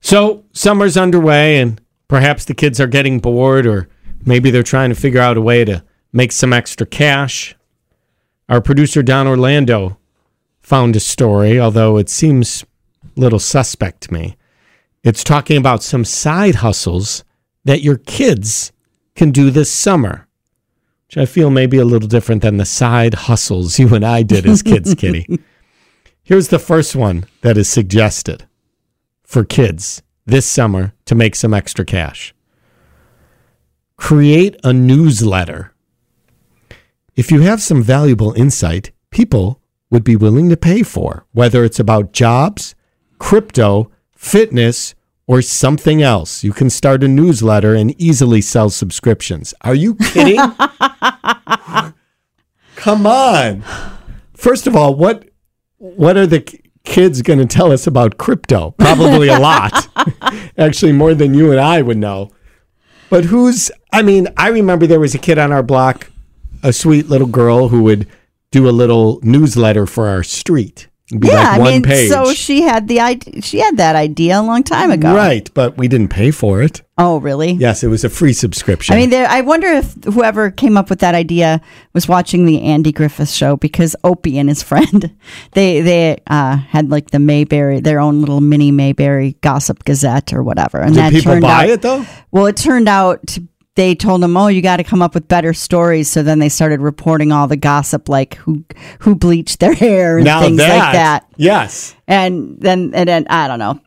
So summer's underway, and perhaps the kids are getting bored, or maybe they're trying to figure out a way to make some extra cash. Our producer, Don Orlando, found a story, although it seems a little suspect to me. It's talking about some side hustles that your kids can do this summer, which I feel may be a little different than the side hustles you and I did as kids, Kitty. Here's the first one that is suggested for kids this summer to make some extra cash. Create a newsletter. If you have some valuable insight, people would be willing to pay for, whether it's about jobs, crypto, fitness, or something else. You can start a newsletter and easily sell subscriptions. Are you kidding? Come on. First of all, what what are the kids going to tell us about crypto? Probably a lot. Actually, more than you and I would know. But who's I mean, I remember there was a kid on our block, a sweet little girl who would do a little newsletter for our street. Yeah, like I mean, page. so she had the idea. She had that idea a long time ago. Right, but we didn't pay for it. Oh, really? Yes, it was a free subscription. I mean, there, I wonder if whoever came up with that idea was watching the Andy Griffith show because Opie and his friend, they they uh, had like the Mayberry, their own little mini Mayberry Gossip Gazette or whatever, and Did that people buy out, it though? Well, it turned out to, they told them, "Oh, you got to come up with better stories." So then they started reporting all the gossip, like who who bleached their hair and Now things that, like that. Yes. And then and then I don't know.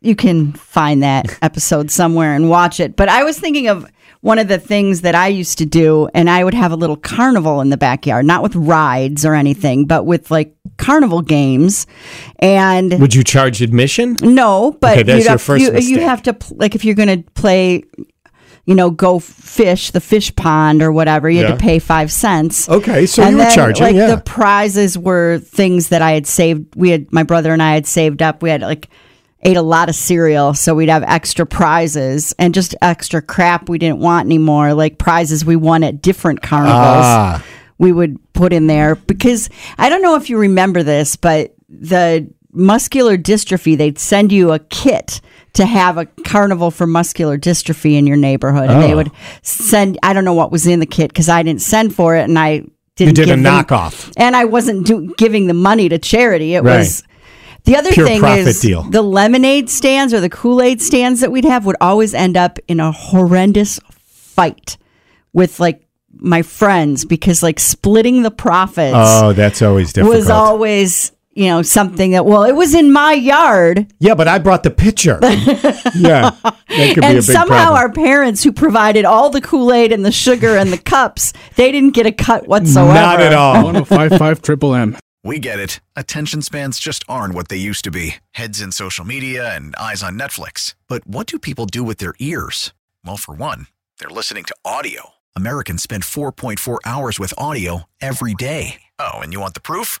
You can find that episode somewhere and watch it. But I was thinking of one of the things that I used to do, and I would have a little carnival in the backyard, not with rides or anything, but with like carnival games. And Would you charge admission? no, but Okay, that's your have, first you, you have to like if you're going to play, you know, go fish the fish pond or whatever. You Yeah. had to pay five cents. Okay, so and you were then, charging, Like yeah. the prizes were things that I had saved. We had my brother and I had saved up. We had like ate a lot of cereal, so we'd have extra prizes and just extra crap we didn't want anymore, like prizes we won at different carnivals Ah. we would put in there because I don't know if you remember this, but the muscular dystrophy, they'd send you a kit to have a carnival for muscular dystrophy in your neighborhood. And they Oh. would send, I don't know what was in the kit because I didn't send for it and I didn't You did a give them- knockoff. and I wasn't do, giving the money to charity. It Right. was the other Pure thing is deal. the lemonade stands or the Kool Aid stands that we'd have would always end up in a horrendous fight with like my friends because like splitting the profits Oh, that's always difficult. was always you know something that well it was in my yard yeah, but I brought the pitcher. yeah, that could be a and big somehow problem. our parents who provided all the kool-aid and the sugar and the cups they didn't get a cut whatsoever Not at all. 1055 Triple M. We get it. Attention spans just aren't what they used to be heads in social media and eyes on Netflix. But what do people do with their ears? Well, for one, they're listening to audio. Americans spend 4.4 hours with audio every day. Oh, and you want the proof?